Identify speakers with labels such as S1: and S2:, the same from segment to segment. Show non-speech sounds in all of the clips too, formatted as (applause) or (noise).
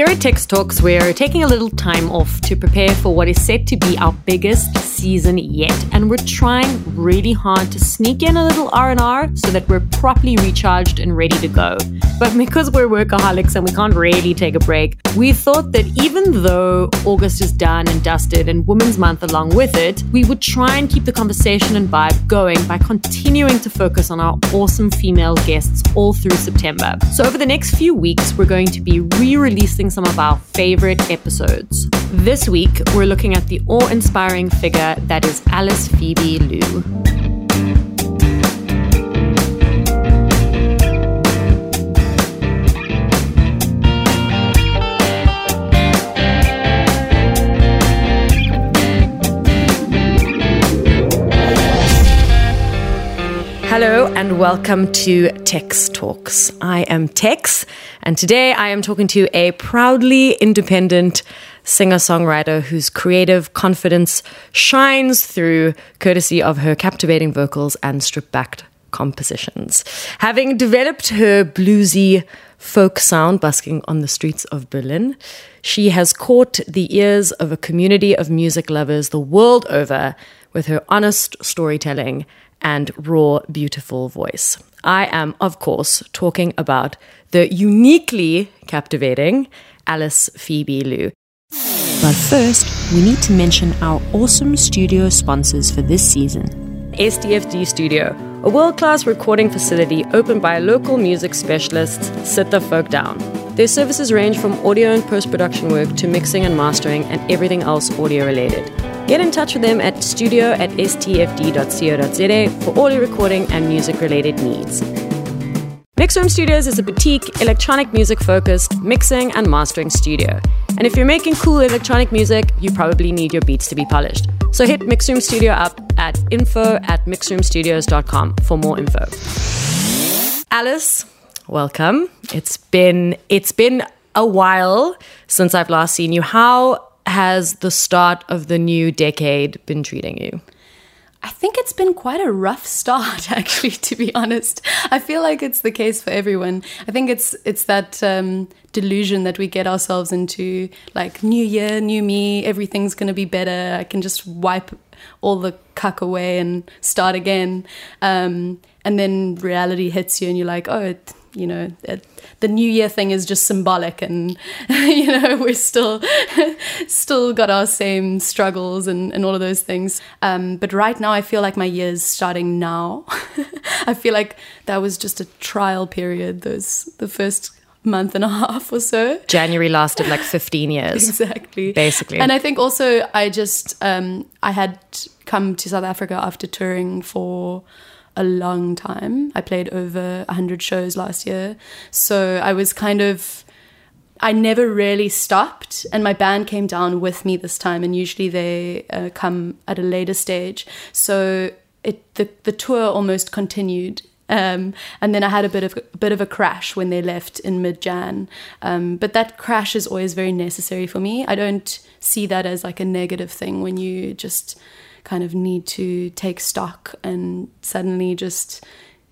S1: Here at Texx Talks, we're taking a little time off to prepare for what is set to be our biggest season yet, and we're trying really hard to sneak in a little R&R so that we're properly recharged and ready to go. But because we're workaholics and we can't really take a break, we thought that even though August is done and dusted and Women's Month along with it, we would try and keep the conversation and vibe going by continuing to focus on our awesome female guests all through September. So over the next few weeks, we're going to be re-releasing some of our favorite episodes. This week, we're looking at the awe inspiring figure that is Alice Phoebe Lou. And welcome to Texx Talks. I am Tex, and today I am talking to a proudly independent singer songwriter whose creative confidence shines through courtesy of her captivating vocals and stripped back compositions. Having developed her bluesy folk sound busking on the streets of Berlin, she has caught the ears of a community of music lovers the world over with her honest storytelling and raw, beautiful voice. I am, of course, talking about the uniquely captivating Alice Phoebe Lou. But first, we need to mention our awesome studio sponsors for this season STFD Studio, a world class recording facility opened by local music specialists, Sit the Folk Down. Their services range from audio and post production work to mixing and mastering and everything else audio related. Get in touch with them at studio at stfd.co.za for all your recording and music related needs. Mixroom Studios is a boutique, electronic music focused mixing and mastering studio. And if you're making cool electronic music, you probably need your beats to be polished. So hit Mixroom Studio up at info at mixroomstudios.com for more info. Alice, welcome. It's been it's been a while since I've last seen you. How has the start of the new decade been treating you?
S2: I think it's been quite a rough start, (laughs) actually. To be honest, I feel like it's the case for everyone. I think it's it's that um, delusion that we get ourselves into, like new year, new me, everything's gonna be better. I can just wipe all the cuck away and start again. Um, and then reality hits you, and you're like, oh, it, you know, it, the new year thing is just symbolic, and (laughs) you know, we're still (laughs) still got our same struggles and, and all of those things. Um, but right now, I feel like my year is starting now. (laughs) I feel like that was just a trial period. Those the first month and a half or so.
S1: January lasted like 15 years.
S2: exactly.
S1: Basically.
S2: And I think also I just um, I had come to South Africa after touring for a long time. I played over 100 shows last year. So I was kind of I never really stopped, and my band came down with me this time. And usually they uh, come at a later stage, so it the the tour almost continued. Um, and then I had a bit of a bit of a crash when they left in mid Jan. Um, but that crash is always very necessary for me. I don't see that as like a negative thing when you just kind of need to take stock and suddenly just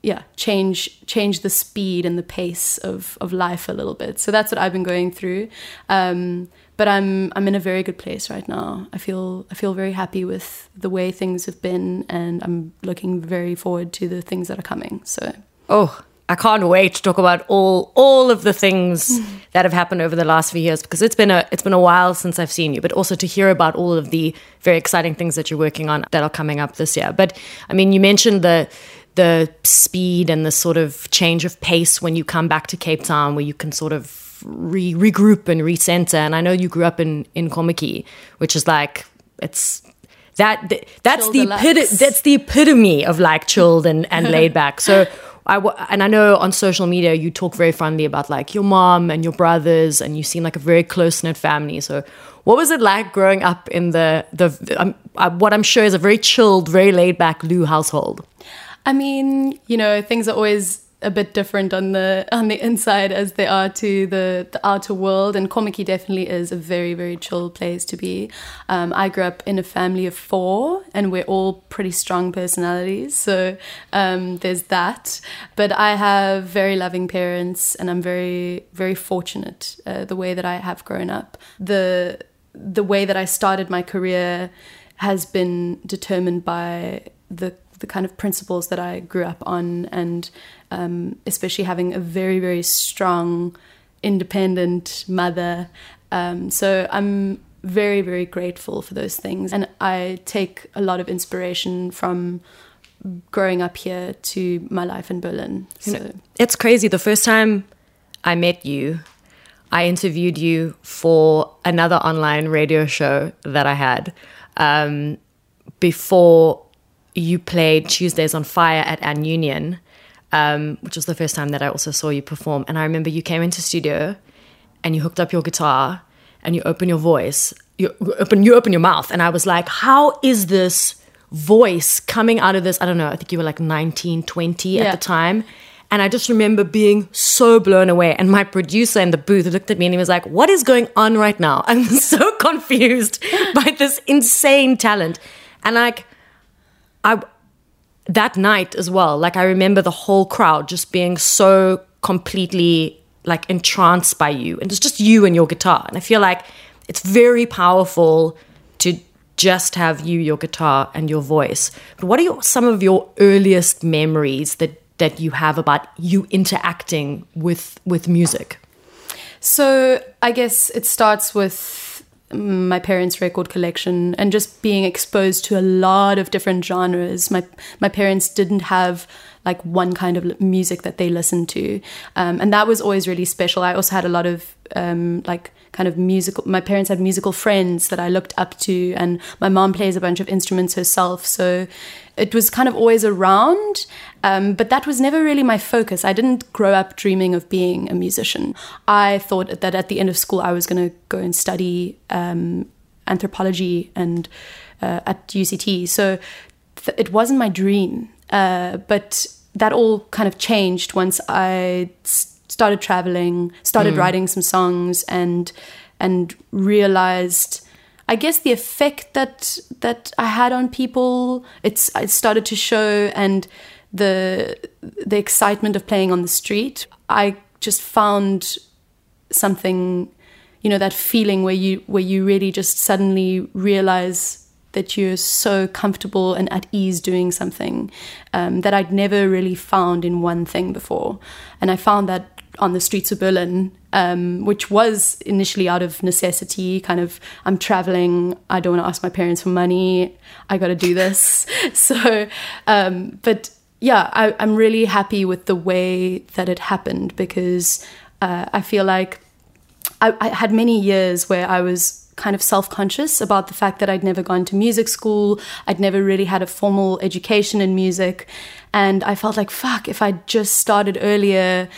S2: yeah change change the speed and the pace of of life a little bit. So that's what i've been going through. Um, but i'm i'm in a very good place right now. I feel i feel very happy with the way things have been and i'm looking very forward to the things that are coming so.
S1: Oh I can't wait to talk about all all of the things mm. that have happened over the last few years because it's been a it's been a while since I've seen you, but also to hear about all of the very exciting things that you're working on that are coming up this year. But I mean, you mentioned the the speed and the sort of change of pace when you come back to Cape Town, where you can sort of re- regroup and recenter. And I know you grew up in in Kommetjie, which is like it's that that's the epit- that's the epitome of like chilled and, and laid back. So (laughs) I w- and I know on social media you talk very fondly about like your mom and your brothers, and you seem like a very close knit family. So what was it like growing up in the the um, uh, what I'm sure is a very chilled, very laid back Lou household?
S2: I mean, you know, things are always a bit different on the on the inside as they are to the the outer world. And Kommetjie definitely is a very very chill place to be. Um, I grew up in a family of four, and we're all pretty strong personalities. So um, there's that. But I have very loving parents, and I'm very very fortunate uh, the way that I have grown up. The the way that I started my career has been determined by the the kind of principles that I grew up on and um, especially having a very, very strong, independent mother. Um, so I'm very, very grateful for those things. And I take a lot of inspiration from growing up here to my life in Berlin. So. You know,
S1: it's crazy. The first time I met you, I interviewed you for another online radio show that I had um, before you played Tuesdays on Fire at An Union um, which was the first time that I also saw you perform. And I remember you came into studio and you hooked up your guitar and you open your voice, you open you open your mouth, and I was like, how is this voice coming out of this? I don't know. I think you were like 19, 20 yeah. at the time. And I just remember being so blown away. And my producer in the booth looked at me and he was like, What is going on right now? (laughs) I'm so confused (laughs) by this insane talent. And like, I, that night as well, like I remember the whole crowd just being so completely like entranced by you. And it's just you and your guitar. And I feel like it's very powerful to just have you, your guitar, and your voice. But what are your, some of your earliest memories that that you have about you interacting with with music?
S2: So I guess it starts with my parents' record collection and just being exposed to a lot of different genres. My my parents didn't have like one kind of music that they listened to, um, and that was always really special. I also had a lot of um, like kind of musical. My parents had musical friends that I looked up to, and my mom plays a bunch of instruments herself, so it was kind of always around. Um, but that was never really my focus. I didn't grow up dreaming of being a musician. I thought that at the end of school I was going to go and study um, anthropology and uh, at UCT. So th- it wasn't my dream. Uh, but that all kind of changed once I started traveling, started mm. writing some songs, and and realized. I guess the effect that that I had on people, it's it started to show, and the the excitement of playing on the street. I just found something, you know, that feeling where you where you really just suddenly realize that you're so comfortable and at ease doing something um, that I'd never really found in one thing before, and I found that on the streets of Berlin, um, which was initially out of necessity. Kind of, I'm traveling. I don't want to ask my parents for money. I got to do this. (laughs) (laughs) so, um, but yeah, I, am really happy with the way that it happened because uh, I feel like I, I, had many years where I was kind of self conscious about the fact that I'd never gone to music school, I'd never really had a formal education in music. And I felt like, fuck, if I just started earlier,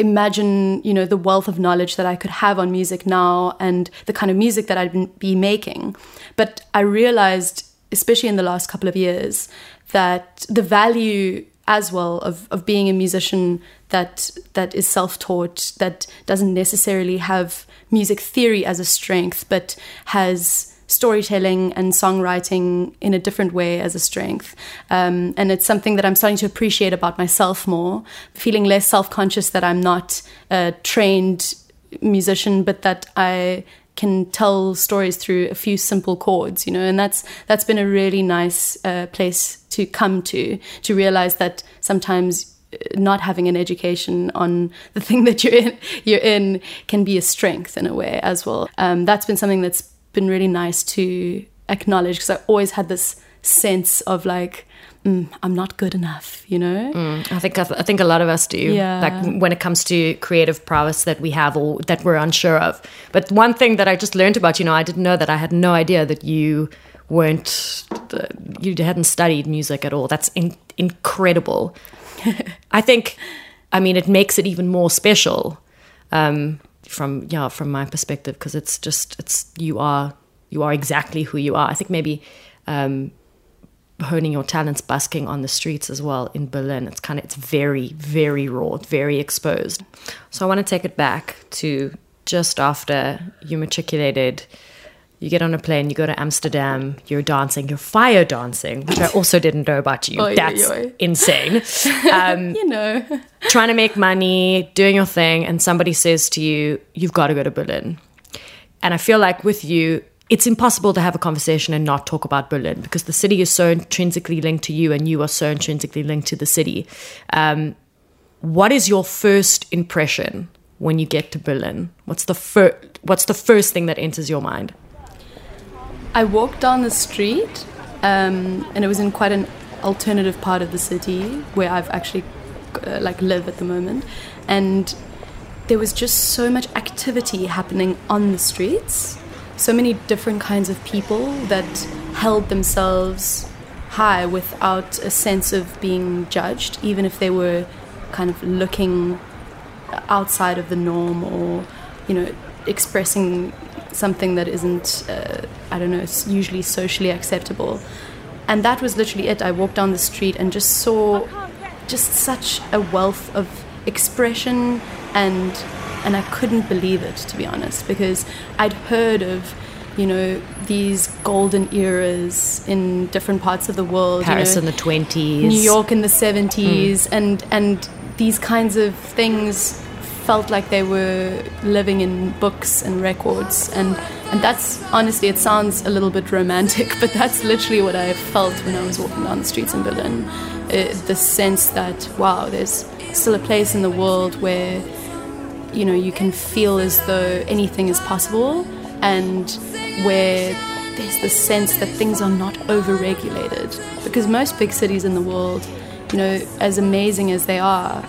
S2: imagine you know the wealth of knowledge that I could have on music now and the kind of music that I'd be making. But I realized, especially in the last couple of years, that the value as well of, of being a musician that that is self-taught that doesn't necessarily have music theory as a strength but has storytelling and songwriting in a different way as a strength um, and it's something that i'm starting to appreciate about myself more feeling less self-conscious that i'm not a trained musician but that i can tell stories through a few simple chords, you know, and that's that's been a really nice uh, place to come to to realize that sometimes uh, not having an education on the (laughs) thing that you're in you're in can be a strength in a way as well. Um, that's been something that's been really nice to acknowledge because I always had this sense of like mm, I'm not good enough, you know?
S1: Mm, I think I, th- I, think a lot of us do. Yeah. Like when it comes to creative prowess that we have or that we're unsure of. But one thing that I just learned about, you know, I didn't know that I had no idea that you weren't you hadn't studied music at all. That's in- incredible. (laughs) I think I mean it makes it even more special um, from yeah, from my perspective because it's just it's you are you are exactly who you are. I think maybe um, honing your talents busking on the streets as well in Berlin. It's kind of it's very very raw, very exposed. So I want to take it back to just after you matriculated. You get on a plane, you go to Amsterdam, you're dancing, you're fire dancing, which I also didn't know about you.
S2: Oy, oy,
S1: That's
S2: oy.
S1: insane. (laughs) Um,
S2: You know.
S1: trying to make money, doing your thing, and somebody says to you, You've got to go to Berlin. And I feel like with you, it's impossible to have a conversation and not talk about Berlin because the city is so intrinsically linked to you and you are so intrinsically linked to the city. Um, what is your first impression when you get to Berlin? What's the, fir- what's the first thing that enters your mind?
S2: I walked down the street, um, and it was in quite an alternative part of the city where I've actually uh, like live at the moment, and there was just so much activity happening on the streets. So many different kinds of people that held themselves high without a sense of being judged, even if they were kind of looking outside of the norm or you know expressing something that isn't uh, i don't know usually socially acceptable. And that was literally it. I walked down the street and just saw just such a wealth of expression and and i couldn't believe it to be honest because i'd heard of you know these golden eras in different parts of the world you
S1: Paris
S2: know,
S1: in the 20s.
S2: New York in the 70s and and these kinds of things felt like they were living in books and records and and that's honestly it sounds a little bit romantic (laughs) but that's literally what I felt when I was walking down the streets in Berlin. Uh, the sense that wow there's still a place in the world where you know you can feel as though anything is possible and where there's the sense that things are not over-regulated. Because most big cities in the world you know as amazing as they are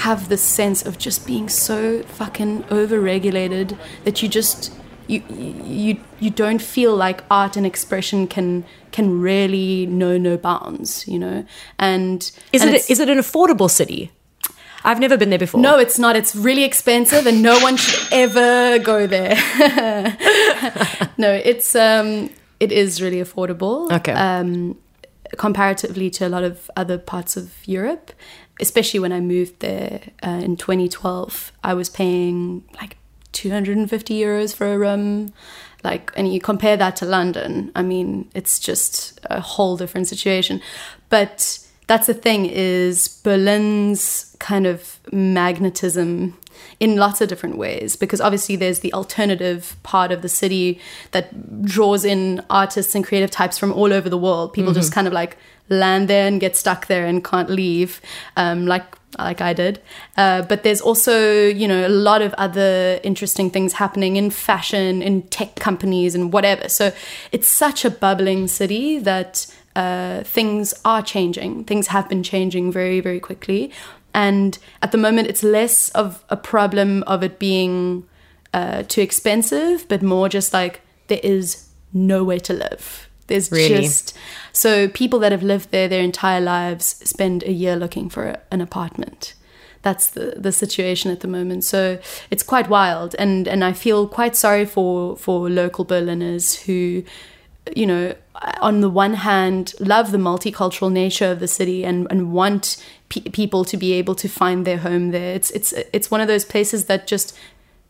S2: have this sense of just being so fucking over-regulated that you just you you you don't feel like art and expression can can really know no bounds you know and
S1: Is
S2: and
S1: it, is it an affordable city? I've never been there before.
S2: no, it's not. It's really expensive, and no one should ever go there. (laughs) no, it's um, it is really affordable.
S1: Okay.
S2: Um, comparatively to a lot of other parts of Europe, especially when I moved there uh, in 2012, I was paying like 250 euros for a room. Like, and you compare that to London, I mean, it's just a whole different situation. But that's the thing is Berlin's kind of magnetism in lots of different ways because obviously there's the alternative part of the city that draws in artists and creative types from all over the world. People just kind of like land there and get stuck there and can't leave, um, like like I did. Uh, but there's also you know a lot of other interesting things happening in fashion, in tech companies, and whatever. So it's such a bubbling city that uh, things are changing. Things have been changing very, very quickly. And at the moment, it's less of a problem of it being uh, too expensive, but more just like there is nowhere to live. There's
S1: Really?
S2: just so people that have lived there their entire lives spend a year looking for a, an apartment. That's the, the situation at the moment. So it's quite wild, and and I feel quite sorry for for local Berliners who you know, on the one hand, love the multicultural nature of the city and, and want pe- people to be able to find their home there. It's it's it's one of those places that just,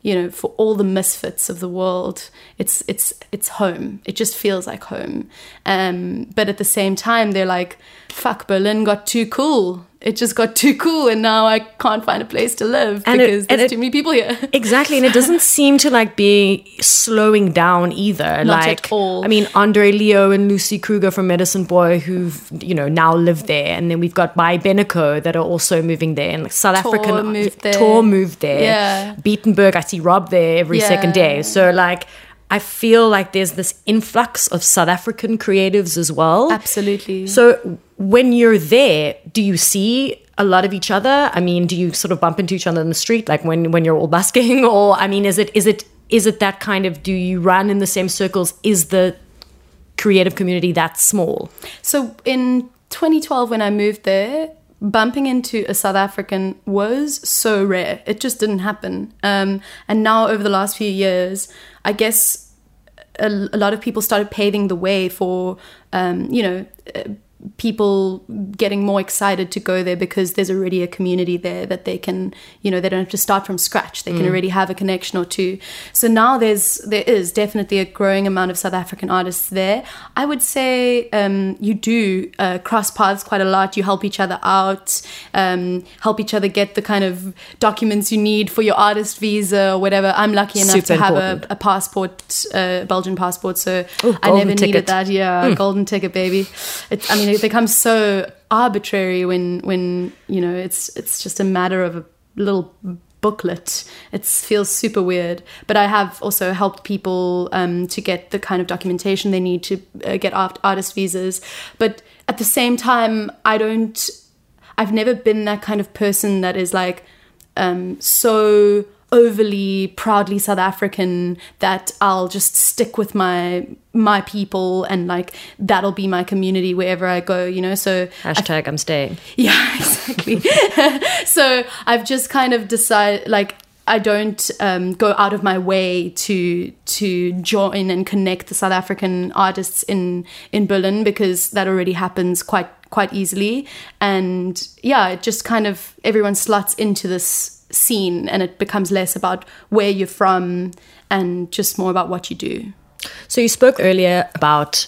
S2: you know, for all the misfits of the world, it's it's it's home. It just feels like home. Um, but at the same time, they're like, "Fuck, Berlin got too cool. It just got too cool, and now I can't find a place to live
S1: And it-
S2: because
S1: and
S2: there's
S1: it-
S2: too many people here." (laughs)
S1: Exactly, and it doesn't seem to like be slowing down either.
S2: Not
S1: like,
S2: at all.
S1: I mean, Andre Leo and Lucy Kruger from Medicine Boy, who've you know now live there, and then we've got Bye Beneco that are also moving there, and like South
S2: Tor
S1: African
S2: moved there.
S1: Tor moved there.
S2: Yeah.
S1: Beatenberg, I see Rob there every
S2: Yeah.
S1: second day. So like. I feel like there's this influx of South African creatives as well.
S2: Absolutely.
S1: So when you're there, do you see a lot of each other? I mean, do you sort of bump into each other in the street, like when when you're all busking, (laughs) or I mean, is it is it is it that kind of? Do you run in the same circles? Is the creative community that small?
S2: So in 2012, when I moved there, bumping into a South African was so rare. It just didn't happen. Um, and now, over the last few years, I guess a, a lot of people started paving the way for, um, you know, people getting more excited to go there because there's already a community there that they can you know they don't have to start from scratch. They can already have a connection or two. So now there's there is definitely a growing amount of south african artists there. I would say um, you do uh, cross paths quite a lot. You help each other out um, help each other get the kind of documents you need for your artist visa or whatever. I'm lucky enough
S1: Super
S2: to have a, a passport uh, belgian passport so
S1: Ooh,
S2: i never
S1: ticket.
S2: needed that. Yeah golden ticket baby. It's i mean it becomes so arbitrary when when you know it's it's just a matter of a little booklet. It feels super weird. But i have also helped people um, to get the kind of documentation they need to uh, get art- artist visas. But at the same time i don't i've never been that kind of person that is like um, so overly proudly South African that I'll just stick with my my people and like that'll be my community wherever I go, you know. So
S1: Hashtag I'm staying. (laughs)
S2: yeah, exactly. (laughs) so I've just kind of decided like I don't um, go out of my way to to join and connect the South African artists in in Berlin because that already happens quite quite easily and yeah it just kind of everyone slots into this scene and it becomes less about where you're from and just more about what you do
S1: So you spoke earlier about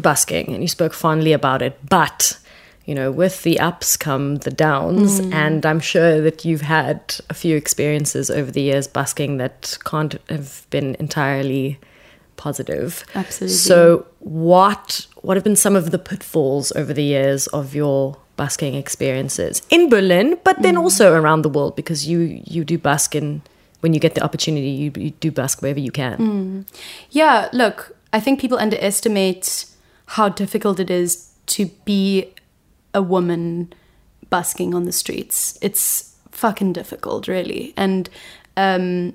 S1: busking and you spoke fondly about it, but you know, with the ups come the downs, mm. and I'm sure that you've had a few experiences over the years busking that can't have been entirely positive.
S2: Absolutely.
S1: So what what have been some of the pitfalls over the years of your busking experiences in Berlin, but then also around the world because you you do busk in when you get the opportunity, you, you do busk wherever you can.
S2: Yeah, look, I think people underestimate how difficult it is to be a woman busking on the streets. It's fucking difficult, really. And um,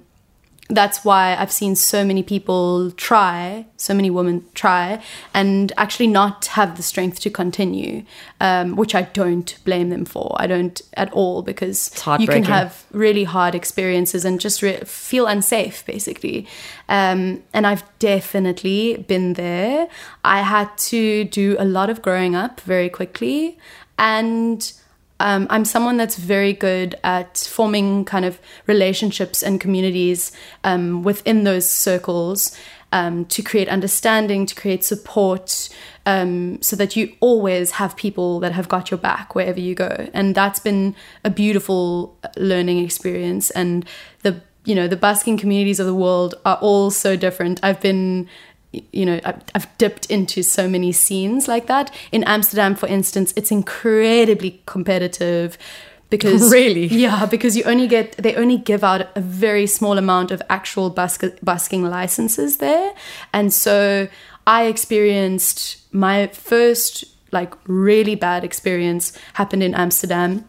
S2: that's why I've seen so many people try, so many women try, and actually not have the strength to continue, um, which I don't blame them for. I don't at all because you can have really hard experiences and just re- feel unsafe basically. Um, and i've definitely been there. I had to do a lot of growing up very quickly and um, i'm someone that's very good at forming kind of relationships and communities um, within those circles um, to create understanding, to create support, um, so that you always have people that have got your back wherever you go. And that's been a beautiful learning experience. And the you know the busking communities of the world are all so different. I've been you know I've, I've dipped into so many scenes like that. In amsterdam for instance it's incredibly competitive because (laughs)
S1: Really?
S2: yeah because you only get they only give out a very small amount of actual busk, busking licenses there. And so i experienced my first like really bad experience happened in amsterdam.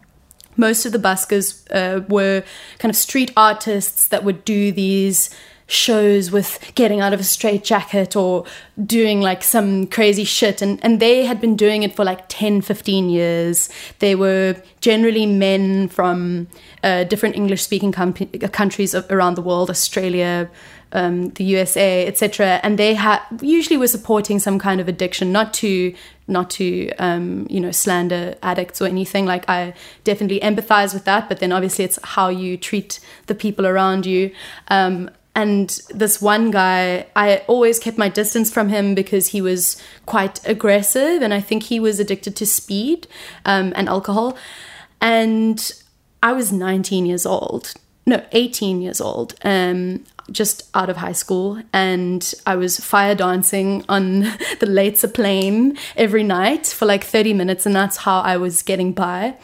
S2: Most of the buskers uh, were kind of street artists that would do these shows with getting out of a straitjacket or doing like some crazy shit and, and they had been doing it for like 10 15 years they were generally men from uh, different english speaking com- countries around the world australia um, the USA, etc. And they had usually were supporting some kind of addiction, not to not to um, you know slander addicts or anything. Like I definitely empathize with that, but then obviously it's how you treat the people around you. Um, and this one guy, I always kept my distance from him because he was quite aggressive, and I think he was addicted to speed um, and alcohol. And I was 19 years old, no, 18 years old, um, just out of high school, and I was fire dancing on (laughs) the Leidseplein every night for like 30 minutes, and that's how I was getting by.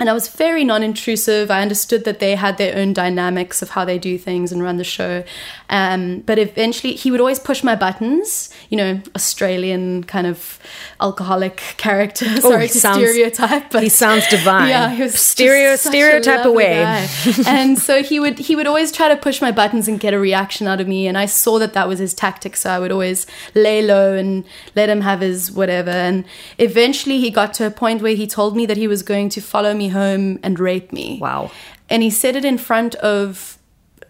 S2: And I was very non intrusive. I understood that they had their own dynamics of how they do things and run the show. Um, but eventually, he would always push my buttons, you know, Australian kind of alcoholic character. (laughs) Sorry
S1: he
S2: to
S1: sounds-
S2: stereotype, but
S1: he sounds divine. (laughs)
S2: Yeah, he was
S1: Stereo-
S2: just such a
S1: stereotype away. (laughs)
S2: and so he would he would always try to push my buttons and get a reaction out of me, and I saw that that was his tactic. So I would always lay low and let him have his whatever. And eventually, he got to a point where he told me that he was going to follow me home and rape me.
S1: Wow.
S2: And he said it in front of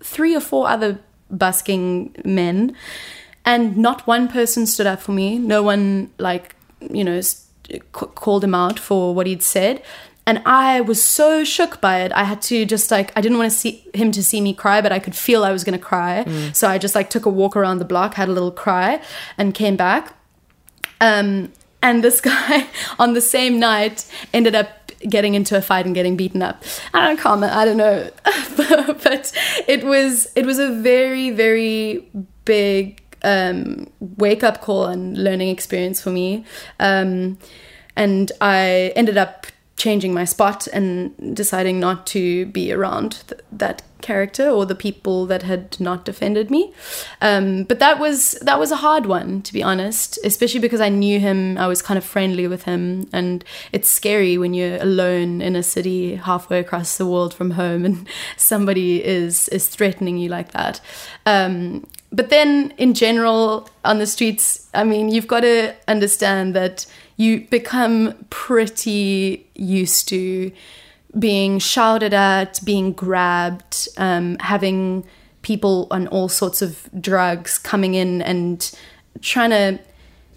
S2: three or four other busking men, and not one person stood up for me. No one like you know c- called him out for what he'd said. And I was so shook by it. I had to just like I didn't want to see him to see me cry, but I could feel I was gonna cry. So I just like took a walk around the block, had a little cry, and came back. Um, and this (laughs) guy on the same night ended up getting into a fight and getting beaten up. I don't comment. I don't know, (laughs) but it was it was a very very big um, wake up call and learning experience for me. Um, and I ended up changing my spot and deciding not to be around th- that character or the people that had not defended me. Um, but that was that was a hard one to be honest, especially because I knew him. I was kind of friendly with him, and it's scary when you're alone in a city halfway across the world from home, and (laughs) somebody is is threatening you like that. Um, but then in general on the streets, I mean, you've got to understand that you become pretty used to being shouted at, being grabbed, um, having people on all sorts of drugs coming in and trying to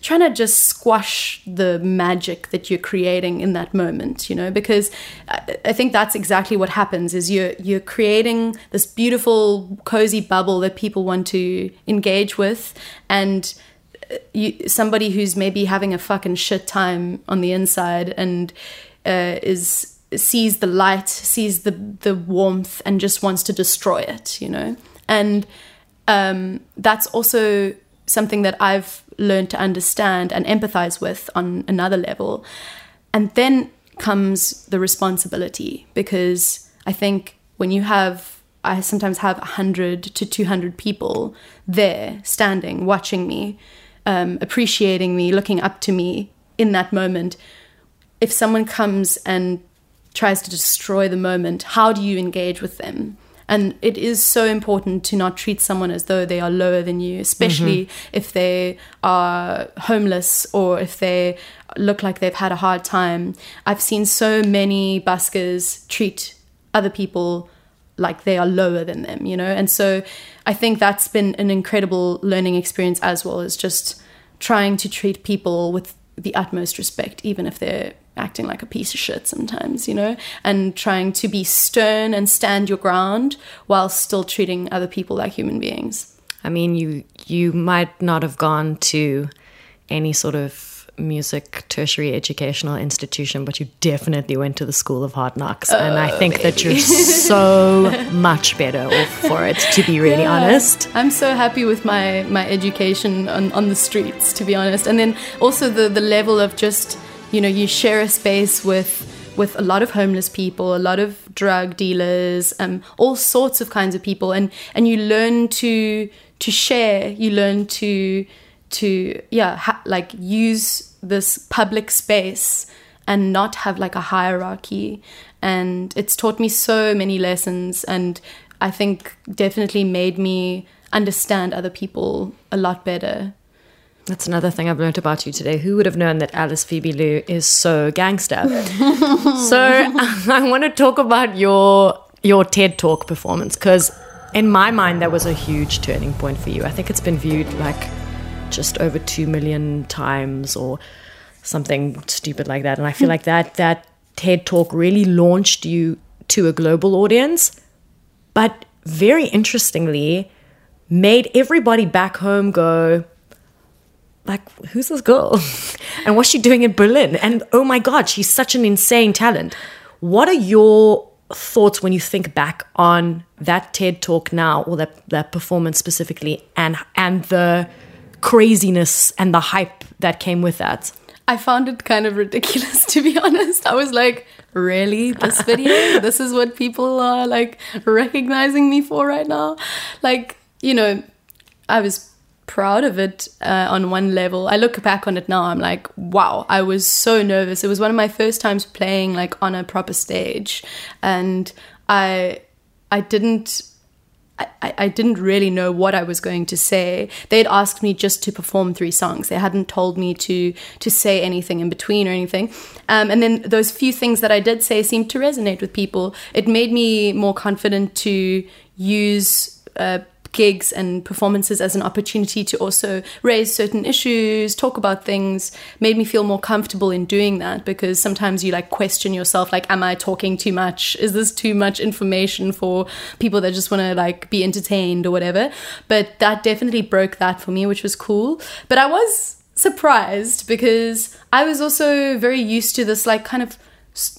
S2: trying to just squash the magic that you're creating in that moment you know? Because I, I think that's exactly what happens is you're you're creating this beautiful cozy bubble that people want to engage with and you somebody who's maybe having a fucking shit time on the inside and uh, is sees the light sees the the warmth and just wants to destroy it you know and um, that's also something that I've learned to understand and empathize with on another level. And then comes the responsibility because I think when you have, I sometimes have 100 to 200 people there standing, watching me, um, appreciating me, looking up to me in that moment. If someone comes and tries to destroy the moment, how do you engage with them? And it is so important to not treat someone as though they are lower than you, especially if they are homeless or if they look like they've had a hard time. I've seen so many buskers treat other people like they are lower than them, you know? And so I think that's been an incredible learning experience as well, as just trying to treat people with the utmost respect, even if they're acting like a piece of shit sometimes, you know, and trying to be stern and stand your ground while still treating other people like human beings.
S1: I mean, you you might not have gone to any sort of music tertiary educational institution, but you definitely went to the School of Hard Knocks, and I think that you're so (laughs) much better off for it. To be really
S2: Yeah.
S1: honest,
S2: I'm so happy with my my education on, on the streets, to be honest, and then also the the level of just you know you share a space with with a lot of homeless people, a lot of drug dealers, um, all sorts of kinds of people, and and you learn to to share. You learn to to yeah ha- like use this public space and not have like a hierarchy and it's taught me so many lessons and i think definitely made me understand other people a lot better
S1: that's another thing I've learned about you today. Who would have known that Alice Phoebe Lou is so gangster? (laughs) so (laughs) I want to talk about your your TED Talk performance because in my mind that was a huge turning point for you. I think it's been viewed like just over two million times or something stupid like that, and I feel like that that TED Talk really launched you to a global audience. But very interestingly, made everybody back home go like who's this girl? (laughs) And what's she doing in berlin? And oh my god she's such an insane talent. What are your thoughts when you think back on that ted talk now or that, that performance specifically and and the craziness and the hype that came with that
S2: i found it kind of ridiculous (laughs) to be honest i was like really this video this is what people are like recognizing me for right now like you know i was proud of it uh, on one level. I look back on it now, I'm like, wow, I was so nervous. It was one of my first times playing like on a proper stage, and I I didn't. I, I didn't really know what I was going to say. They'd asked me just to perform three songs. They hadn't told me to to say anything in between or anything. Um, and then those few things that I did say seemed to resonate with people. It made me more confident to use uh, gigs and performances as an opportunity to also raise certain issues, talk about things, made me feel more comfortable in doing that because sometimes you like question yourself like am I talking too much? Is this too much information for people that just want to like be entertained or whatever? But that definitely broke that for me, which was cool. But I was surprised because I was also very used to this like kind of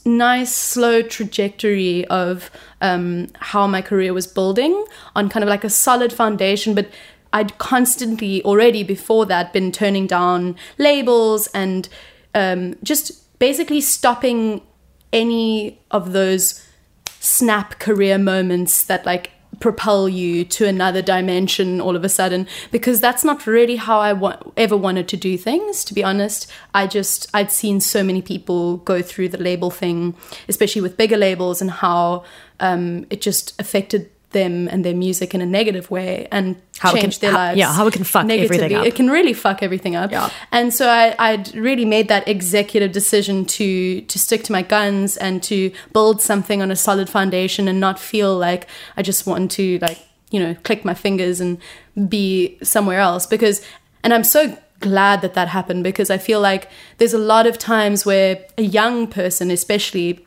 S2: nice slow trajectory of um, how my career was building on kind of like a solid foundation but i'd constantly already before that been turning down labels and um, just basically stopping any of those snap career moments that like propel you to another dimension all of a sudden because that's not really how I wa- ever wanted to do things to be honest. I just I'd seen so many people go through the label thing especially with bigger labels and how um, it just affected them and their music in a negative way and
S1: How it
S2: change
S1: can-
S2: their
S1: how-
S2: lives.
S1: yeah, how it can fuck everything
S2: negatively.
S1: up.
S2: It can really fuck everything up.
S1: Yeah.
S2: And so I, I'd really made that executive decision to to stick to my guns and to build something on a solid foundation and not feel like I just want to like you know click my fingers and be somewhere else because and I'm so glad that that happened because I feel like there's a lot of times where a young person especially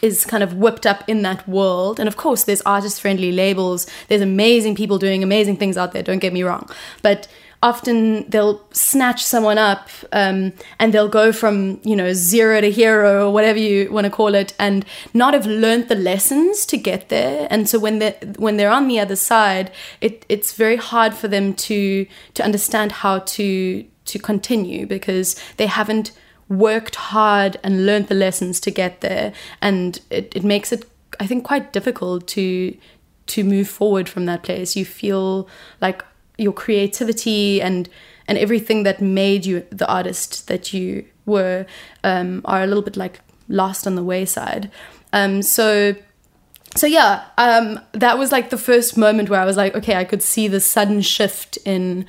S2: is kind of whipped up in that world. And of course, there's artist friendly labels, there's amazing people doing amazing things out there, don't get me wrong. But often they'll snatch someone up um, and they'll go from, you know, zero to hero or whatever you want to call it and not have learned the lessons to get there. And so when they're, when they're on the other side, it, it's very hard for them to, to understand how to, to continue because they haven't worked hard and learned the lessons to get there. And it, it makes it i think quite difficult to to move forward from that place. You feel like your creativity and and everything that made you the artist that you were um, are a little bit like lost on the wayside. Um, so so yeah um, that was like the first moment where i was like okay i could see the sudden shift in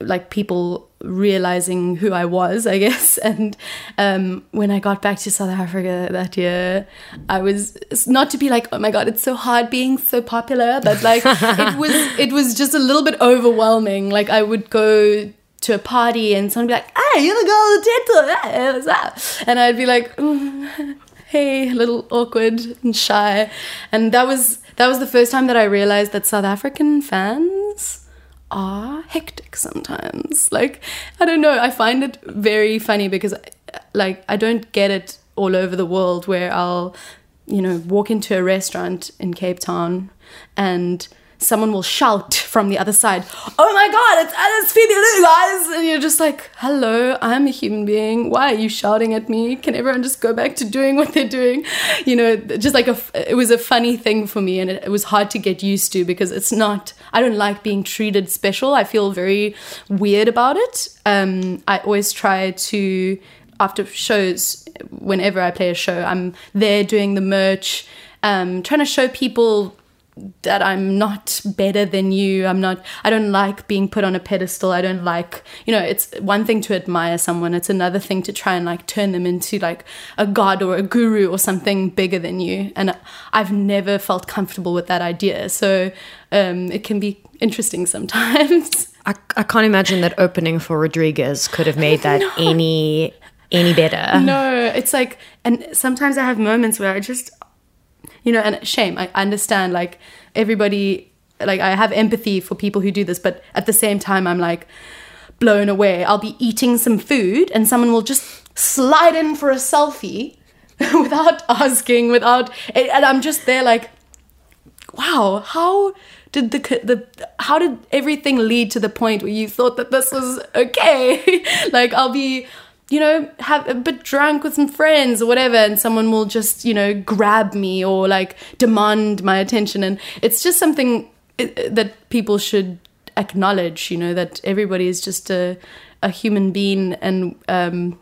S2: like people realizing who I was, I guess. (laughs) And um, when I got back to South Africa that year, I was not to be like, oh my god, it's so hard being so popular, but like (laughs) it was it was just a little bit overwhelming. Like I would go to a party and someone would be like, "Hey, you're the girl with the tattoo, what's up?" And I'd be like. "Mm, (laughs) Hey, a little awkward and shy, and that was that was the first time that I realized that South African fans are hectic sometimes. Like, I don't know, I find it very funny because, like, I don't get it all over the world where I'll, you know, walk into a restaurant in Cape Town and someone will shout from the other side, Oh my god, it's Alice Phoebe Lou, guys! And you're just like, Hello, I'm a human being. Why are you shouting at me? Can everyone just go back to doing what they're doing? You know, just like a, it was a funny thing for me and it, it was hard to get used to because it's not, I don't like being treated special. I feel very weird about it. Um, I always try to, after shows, whenever I play a show, I'm there doing the merch, um, trying to show people that I'm not better than you. I'm not, I don't like being put on a pedestal. I don't like, you know, it's one thing to admire someone, it's another thing to try and like turn them into like a god or a guru or something bigger than you. And I've never felt comfortable with that idea. So um, it can be interesting sometimes. (laughs)
S1: I, I can't imagine that opening for Rodriguez could have made that (laughs) any any better.
S2: no, it's like, and sometimes I have moments where I just, you know, and shame. I understand, like everybody, like I have empathy for people who do this, but at the same time, I'm like blown away. I'll be eating some food, and someone will just slide in for a selfie (laughs) without asking, without, and I'm just there like, wow, how did the the how did everything lead to the point where you thought that this was okay? (laughs) like I'll be you know, have a bit drunk with some friends or whatever, and someone will just, you know, grab me or like demand my attention. And it's just something that people should acknowledge, you know, that everybody is just a, a human being and, um,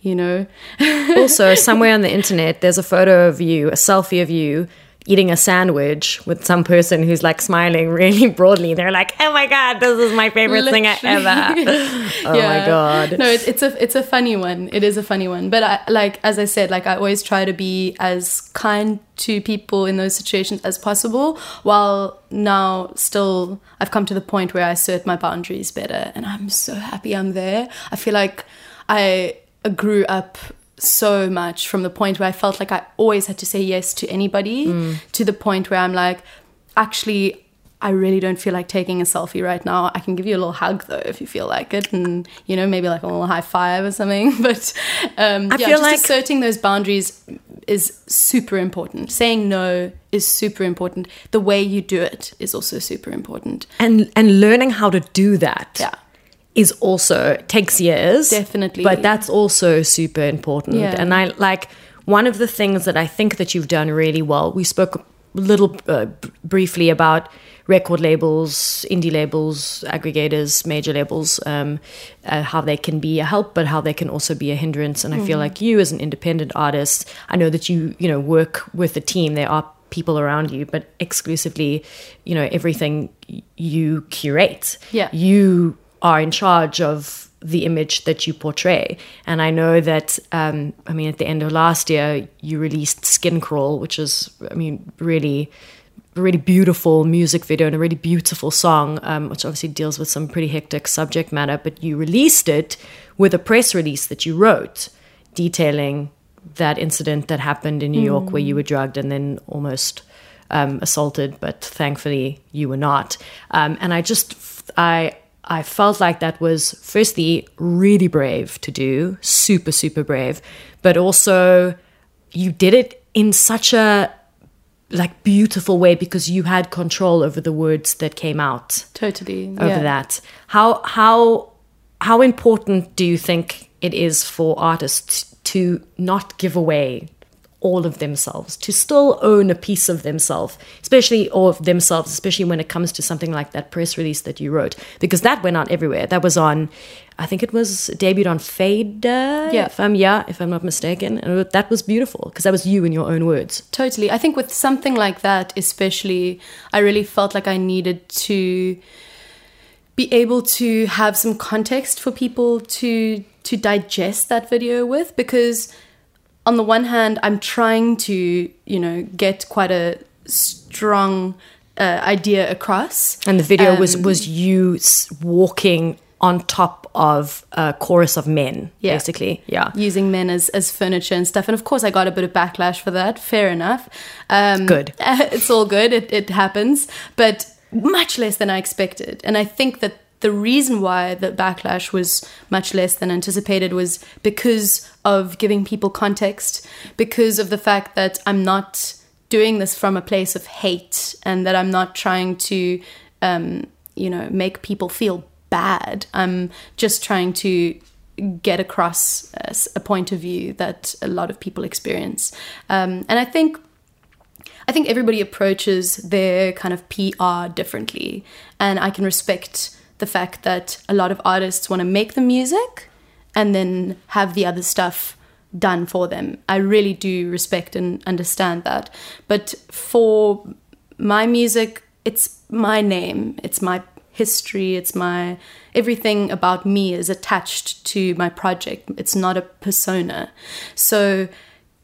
S2: you know, (laughs)
S1: also, somewhere on the internet, there's a photo of you, a selfie of you, eating a sandwich with some person who's like smiling (laughs) really broadly. They're like, "Oh my god, this is my favorite singer ever." (laughs) (laughs) oh
S2: Yeah.
S1: my god.
S2: No, it's, it's a it's a funny one. It is a funny one. But I, like as I said, like I always try to be as kind to people in those situations as possible. While now still, I've come to the point where I assert my boundaries better, and I'm so happy I'm there. I feel like I grew up so much from the point where I felt like I always had to say yes to anybody to the point where I'm like, actually, I really don't feel like taking a selfie right now. I can give you a little hug though if you feel like it, and you know maybe like a little high five or something. (laughs) But um,
S1: I
S2: yeah,
S1: feel
S2: just
S1: like-
S2: asserting those boundaries is super important. Saying no is super important. The way you do it is also super important.
S1: and and learning how to do that
S2: Yeah.
S1: Is also takes years
S2: Definitely.
S1: but that's also super important
S2: Yeah.
S1: and i like one of the things that i think that you've done really well we spoke a little uh, briefly about record labels indie labels aggregators major labels um, uh, how they can be a help but how they can also be a hindrance and i feel like you as an independent artist i know that you you know work with a team there are people around you but exclusively you know everything you curate
S2: Yeah.
S1: you are in charge of the image that you portray. And I know that, um, I mean, at the end of last year, you released Skin Crawl, which is, I mean, really, really beautiful music video and a really beautiful song, um, which obviously deals with some pretty hectic subject matter. But you released it with a press release that you wrote detailing that incident that happened in New York where you were drugged and then almost um, assaulted, but thankfully you were not. Um, and I just, I, I felt like that was firstly really brave to do, super, super brave, but also you did it in such a like beautiful way because you had control over the words that came out
S2: Totally.
S1: over
S2: yeah.
S1: that. How how how important do you think it is for artists to not give away all of themselves, to still own a piece of themselves, especially or of themselves, especially when it comes to something like that press release that you wrote, because that went out everywhere. That was on, I think it was debuted on Fade.
S2: Yeah.
S1: if I'm yeah, if I'm not mistaken, and that was beautiful because that was you in your own words.
S2: Totally. I think with something like that, especially, I really felt like I needed to be able to have some context for people to to digest that video with because on the one hand I'm trying to, you know, get quite a strong uh, idea across.
S1: And the video was
S2: Um,
S1: was you walking on top of a chorus of men,
S2: Yeah.
S1: basically. Yeah.
S2: using men as, as furniture and stuff. And of course, I got a bit of backlash for that. Fair enough. Um,
S1: Good. (laughs)
S2: It's all good. It, it happens, but much less than I expected. And I think that the reason why the backlash was much less than anticipated was because of giving people context, because of the fact that I'm not doing this from a place of hate and that I'm not trying to, um, you know, make people feel bad. I'm just trying to get across a point of view that a lot of people experience. Um, and I think I think everybody approaches their kind of PR differently, and I can respect the fact that a lot of artists want to make the music and then have the other stuff done for them. I really do respect and understand that. But for my music, it's my name, it's my history, it's my everything about me is attached to my project. It's not a persona. So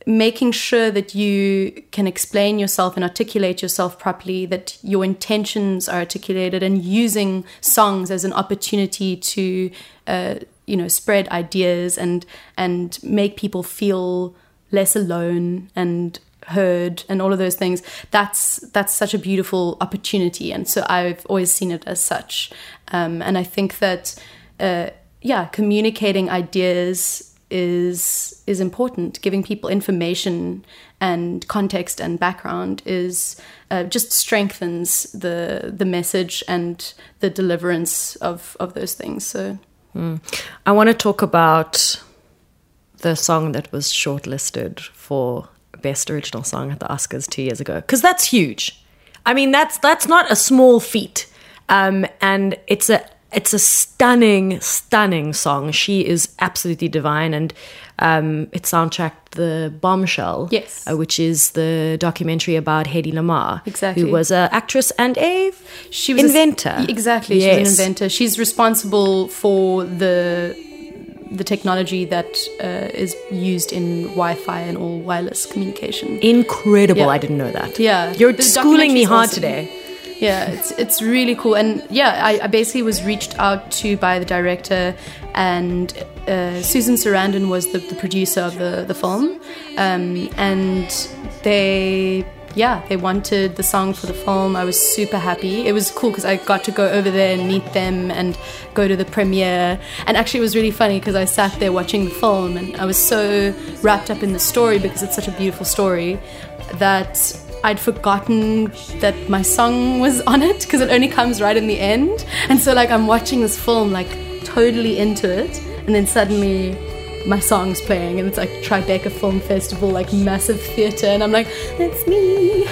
S2: making sure that you can explain yourself and articulate yourself properly, that your intentions are articulated, and using songs as an opportunity to, uh, you know, spread ideas and and make people feel less alone and heard and all of those things that's that's such a beautiful opportunity. And so i've always seen it as such. Um, and i think that uh, yeah communicating ideas is is important. Giving people information and context and background is uh, just strengthens the the message and the deliverance of of those things. So
S1: I want to talk about the song that was shortlisted for Best Original Song at the Oscars two years ago, because that's huge. I mean, that's that's not a small feat, um, and it's a it's a stunning, stunning song. She is absolutely divine, and um, it soundtracked the Bombshell,
S2: Yes.
S1: uh, which is the documentary about Hedy Lamarr,
S2: Exactly.
S1: who was an actress and a
S2: she was a-
S1: inventor.
S2: exactly, she's
S1: Yes.
S2: an inventor. She's responsible for the the technology that uh, is used in Wi-Fi and all wireless communication.
S1: Incredible!
S2: Yeah.
S1: I didn't know that.
S2: Yeah,
S1: you're
S2: the
S1: schooling me hard
S2: awesome.
S1: today.
S2: Yeah, it's it's really cool, and yeah, I, I basically was reached out to by the director, and uh, Susan Sarandon was the, the producer of the the film, um, and they yeah they wanted the song for the film. I was super happy. It was cool because I got to go over there and meet them and go to the premiere. And actually, it was really funny because I sat there watching the film, and I was so wrapped up in the story because it's such a beautiful story that I'd forgotten that my song was on it because it only comes right in the end. And so like I'm watching this film like totally into it and then suddenly my song's playing and it's like Tribeca Film Festival, like massive theatre and I'm like, that's me. (laughs)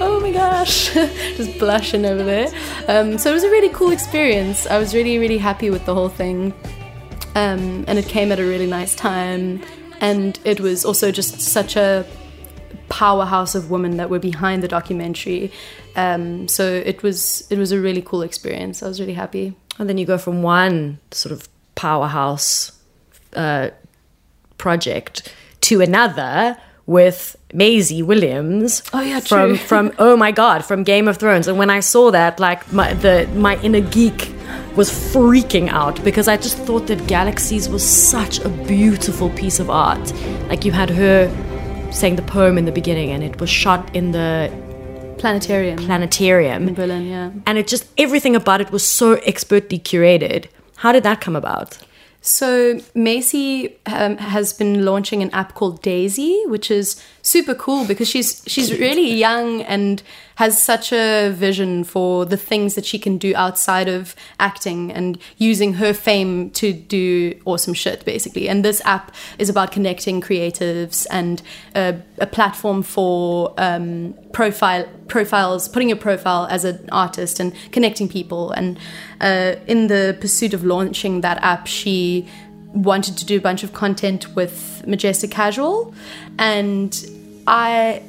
S2: oh my gosh. (laughs) Just blushing over there. Um, so it was a really cool experience. I was really, really happy with the whole thing. Um, and it came at a really nice time. And it was also just such a powerhouse of women that were behind the documentary. Um, so it was it was a really cool experience. I was really happy.
S1: And then you go from one sort of powerhouse uh, project to another with Maisie Williams.
S2: Oh, yeah,
S1: from
S2: true.
S1: from oh my god, from Game of Thrones. And when I saw that, like my the my inner geek was freaking out because I just thought that Galaxies was such a beautiful piece of art. Like you had her saying the poem in the beginning, and it was shot in the
S2: Planetarium
S1: planetarium.
S2: in Berlin. Yeah.
S1: and it just everything about it was so expertly curated. How did that come about?
S2: So Maisie um, has been launching an app called Daisie, which is super cool because she's she's really young and has such a vision for the things that she can do outside of acting and using her fame to do awesome shit basically. And this app is about connecting creatives and a platform for um, profile profiles, putting your profile as an artist and connecting people. And uh, in the pursuit of launching that app, she wanted to do a bunch of content with Majestic Casual, and I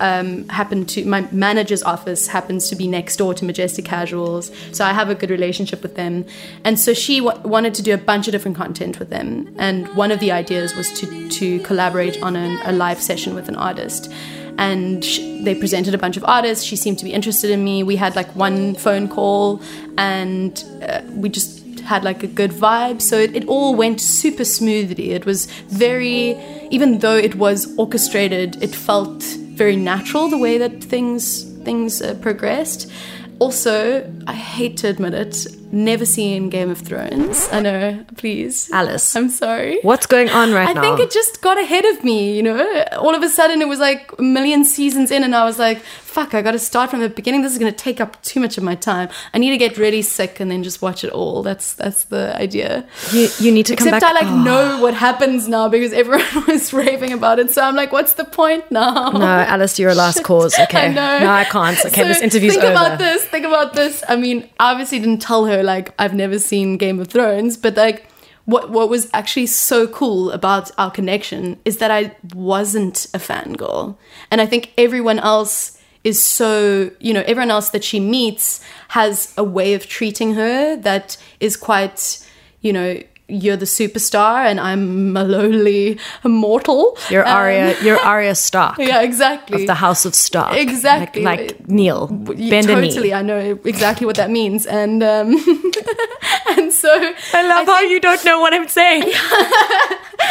S2: um, happen to my manager's office happens to be next door to Majestic Casuals, so I have a good relationship with them. And so she w- wanted to do a bunch of different content with them, and one of the ideas was to to collaborate on a live session with an artist. And sh- they presented a bunch of artists. She seemed to be interested in me. We had like one phone call, and uh, we just had like a good vibe. So it, it all went super smoothly. It was very, even though it was orchestrated, it felt very natural the way that things things uh, progressed. Also, I hate to admit it, never seen Game of Thrones. I know, please,
S1: Alice.
S2: I'm sorry.
S1: What's going on right
S2: I
S1: now?
S2: I think it just got ahead of me, you know. All of a sudden, it was like a million seasons in, and I was like, "Fuck! I got to start from the beginning. This is to take up too much of my time. I need to get really sick and then just watch it all." That's that's the idea.
S1: you, you need to come
S2: Except
S1: back.
S2: I like
S1: Oh.
S2: know what happens now because everyone (laughs) was raving about it. So I'm like, "What's the point now?"
S1: No, Alice, you're a last cause. (laughs) Okay.
S2: I know.
S1: No, I can't. Okay,
S2: So
S1: this interview's
S2: think
S1: over.
S2: Think about this. Think about this. I mean, obviously didn't tell her like I've never seen Game of Thrones, but like what what was actually so cool about our connection is that I wasn't a fangirl, and I think everyone else is so you know everyone else that she meets has a way of treating her that is quite you know you're the superstar and I'm a lowly mortal.
S1: You're
S2: Um,
S1: Arya. (laughs) You're Arya Stark
S2: Yeah, exactly.
S1: of the House of Stark.
S2: Exactly.
S1: Like, like
S2: kneel.
S1: Bend a knee.
S2: totally, I know exactly what that means, and um, (laughs) and so
S1: I love how you don't know what I'm saying. (laughs)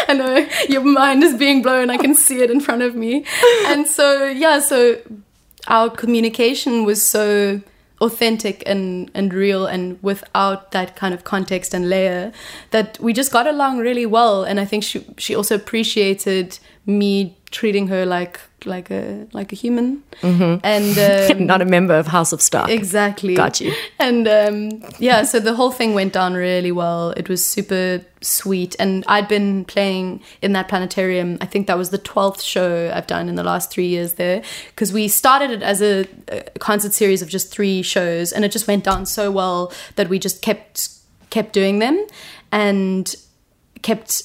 S2: I know your mind is being blown. I can see it in front of me, and so yeah, so our communication was so authentic and and real, and without that kind of context and layer, that we just got along really well. And I think she she also appreciated me treating her like like a like a human,
S1: Mm-hmm.
S2: and (laughs) um,
S1: Not a member of House of Stark.
S2: Exactly.
S1: Got you.
S2: And um, yeah, so the whole thing went down really well. It was super sweet. And I'd been playing in that planetarium. I think that was the 12th show I've done in the last three years there. Because we started it as a, a concert series of just three shows. And it just went down so well that we just kept kept doing them and kept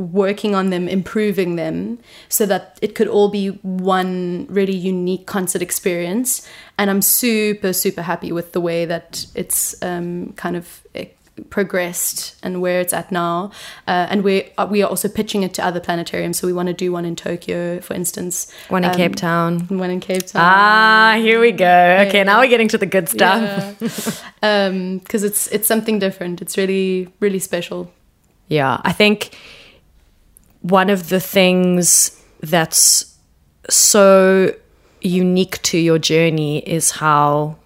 S2: working on them, improving them, so that it could all be one really unique concert experience. And I'm super, super happy with the way that it's um, kind of eh, progressed and where it's at now. Uh, and we are, we are also pitching it to other planetariums. So we want to do one in Tokyo, for instance.
S1: One in
S2: Um,
S1: Cape Town.
S2: One in Cape Town.
S1: Ah, here we go. Okay, now we're getting to the good stuff. (laughs)
S2: because it's it's something different. It's really really special.
S1: Yeah, I think one of the things that's so unique to your journey is how,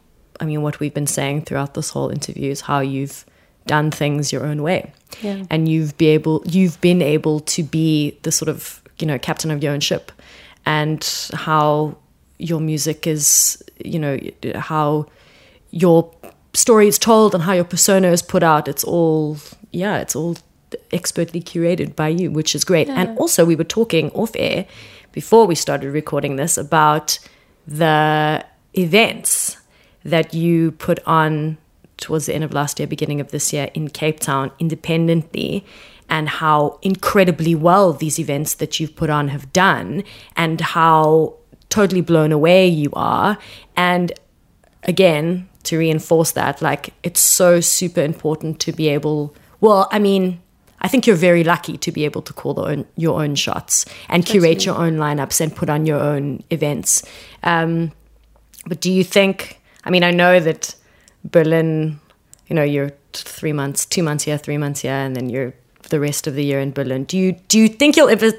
S1: I mean, what we've been saying throughout this whole interview is how you've done things your own way,
S2: Yeah.
S1: and you've be able, you've been able to be the sort of you know captain of your own ship, and how your music is, you know, how your story is told and how your persona is put out. It's all, yeah, it's all expertly curated by you, which is great. And also, we were talking off air before we started recording this about the events that you put on towards the end of last year, beginning of this year in Cape Town independently. And how incredibly well these events that you've put on have done, and how totally blown away you are. And again to reinforce that like it's so super important to be able well i mean i think you're very lucky to be able to call the own, your own shots and curate your own lineups and put on your own events. Um, but do you think i mean i know that berlin you know you're three months two months here three months here and then you're the rest of the year in berlin. Do you do you think you'll ever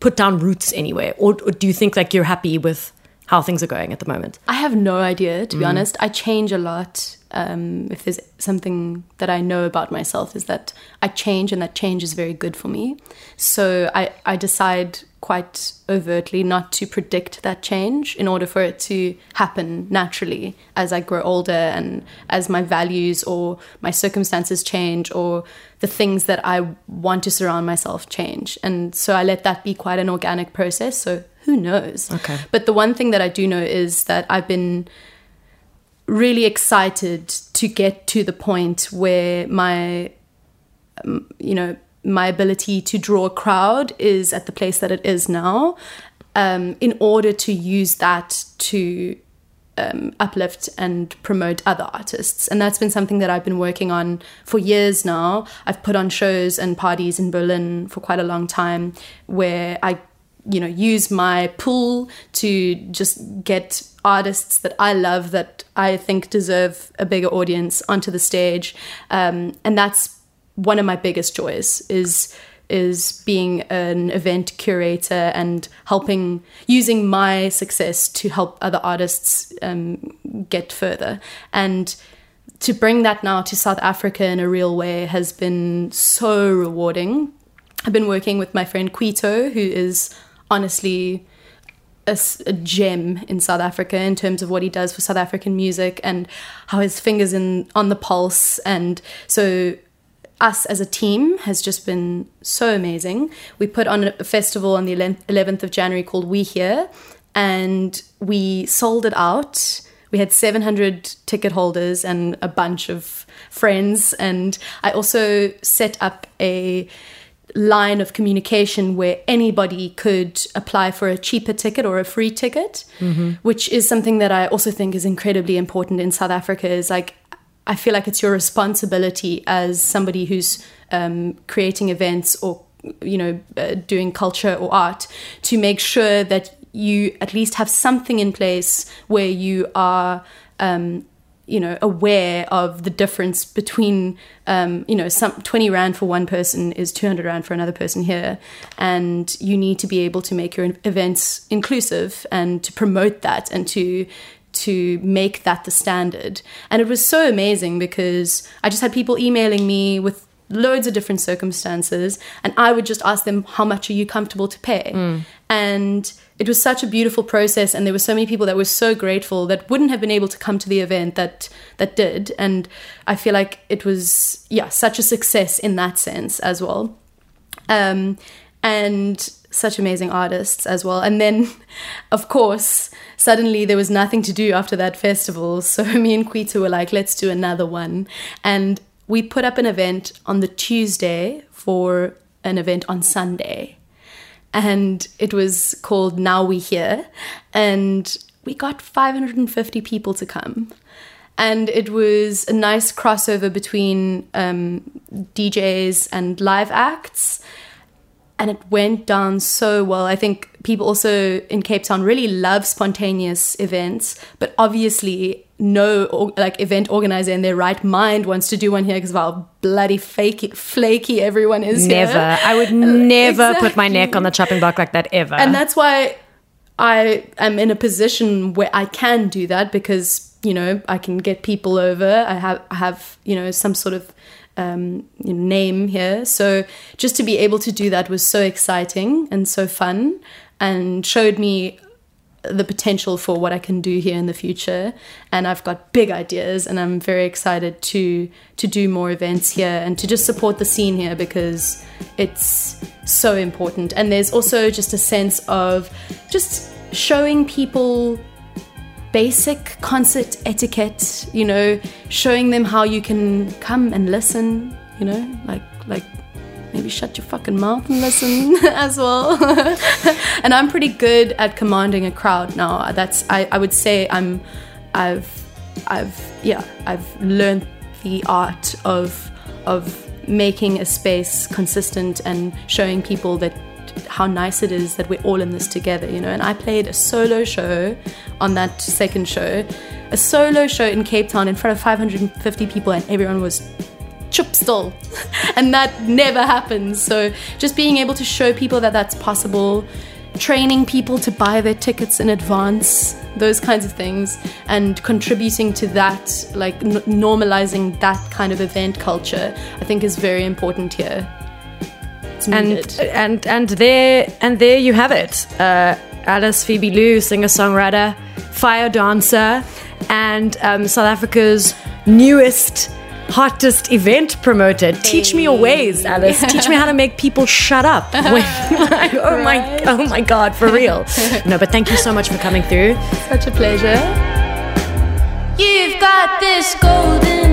S1: put down roots anywhere? Or, or do you think like you're happy with how things are going at the moment
S2: I have no idea, to be honest. I change a lot. Um, if there's something that I know about myself, is that I change, and that change is very good for me. So I, I decide quite overtly not to predict that change in order for it to happen naturally as I grow older and as my values or my circumstances change or the things that I want to surround myself change. And so I let that be quite an organic process. So who knows?
S1: Okay.
S2: But the one thing that I do know is that I've been really excited to get to the point where my um, you know my ability to draw a crowd is at the place that it is now um, in order to use that to um, uplift and promote other artists. And that's been something that I've been working on for years now. I've put on shows and parties in Berlin for quite a long time where I, you know, use my pool to just get artists that I love that I think deserve a bigger audience onto the stage. Um, and that's one of my biggest joys is is being an event curator and helping using my success to help other artists um, get further and to bring that now to South Africa in a real way has been so rewarding. I've been working with my friend Quito, who is honestly a gem in South Africa in terms of what he does for South African music and how his fingers in on the pulse. And so us as a team has just been so amazing. We put on a festival on the 11th of January called We Here, and we sold it out. We had 700 ticket holders and a bunch of friends. And I also set up a line of communication where anybody could apply for a cheaper ticket or a free ticket, which is something that I also think is incredibly important in South Africa. Is like I feel like it's your responsibility as somebody who's um, creating events or you know uh, doing culture or art to make sure that you at least have something in place where you are um, you know aware of the difference between um, you know some 20 rand for one person is 200 rand for another person here. And you need to be able to make your events inclusive and to promote that and to to make that the standard. And it was so amazing because i just had people emailing me with loads of different circumstances and i would just ask them how much are you comfortable to pay and it was such a beautiful process and there were so many people that were so grateful that wouldn't have been able to come to the event that that did and i feel like it was yeah such a success in that sense as well um, and such amazing artists as well. And then, (laughs) of course, suddenly there was nothing to do after that festival. (laughs) So me and Quito were like, let's do another one. And we put up an event on the Tuesday for an event on Sunday. And it was called Now We Here. And we got 550 people to come. And it was a nice crossover between um, DJs and live acts. And it went down so well. I think people also in Cape Town really love spontaneous events, but obviously no or, like event organizer in their right mind wants to do one here because of how bloody fakey, flaky everyone is
S1: Never.
S2: here.
S1: I would (laughs) never put my neck on the chopping block like that ever.
S2: And that's why I am in a position where I can do that because you know I can get people over. I have I have you know some sort of um, name here. So just to be able to do that was so exciting and so fun, and showed me the potential for what I can do here in the future. And I've got big ideas, and I'm very excited to to do more events here and to just support the scene here because it's so important. And there's also just a sense of just showing people basic concert etiquette, you know, showing them how you can come and listen, you know, like like maybe shut your fucking mouth and listen (laughs) as well. (laughs) and I'm pretty good at commanding a crowd now. That's I, I would say I'm I've I've yeah, I've learned the art of of making a space consistent and showing people that how nice it is that we're all in this together, you know. And I played a solo show on that second show, a solo show in Cape Town in front of 550 people, and everyone was chup still. (laughs) and that never happens. So just being able to show people that that's possible, training people to buy their tickets in advance, those kinds of things, and contributing to that, like n- normalizing that kind of event culture, I think is very important here. It's
S1: and and and there and there you have it. Uh, Alice Phoebe Lou, singer songwriter, fire dancer, and um, South Africa's newest. Hottest event promoter. Teach me your ways, Alice. Teach me how to make people shut up. (laughs) When, like, oh my, oh my God, for real. No, but thank you so much for coming through.
S2: Such a pleasure.
S3: You've got this golden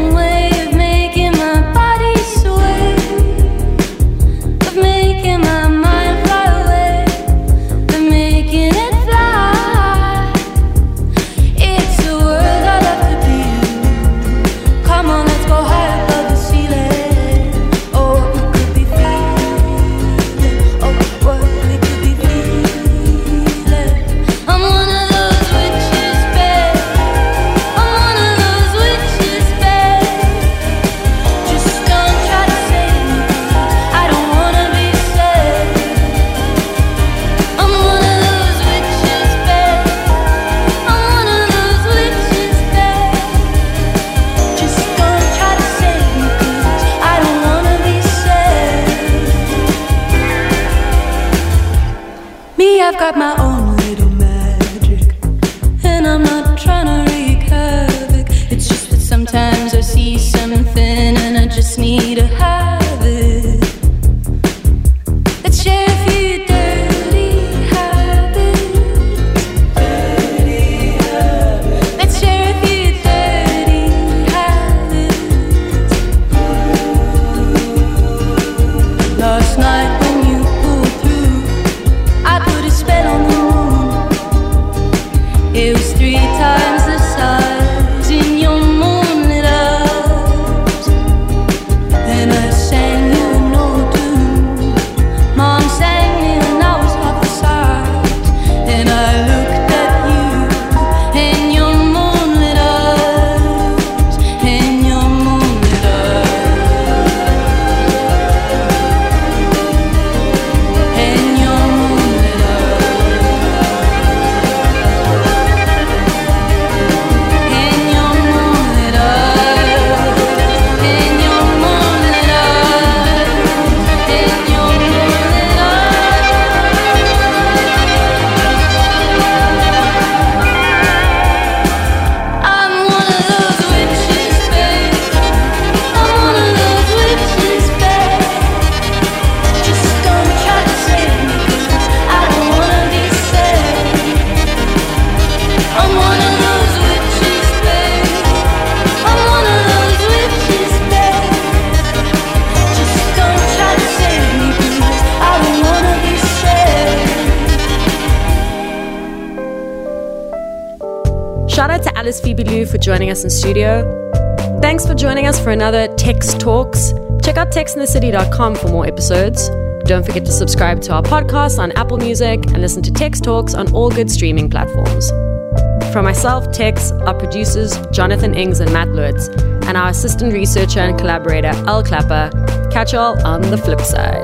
S3: in
S1: studio. Thanks for joining us for another Texx Talks. Check out texxinthecity.com for more episodes. Don't forget to subscribe to our podcast on Apple Music and listen to Texx Talks on all good streaming platforms. From myself, Texx, our producers, Jonathan Ings and Matt Lutz, and our assistant researcher and collaborator, Al Clapper, catch y'all on the flip side.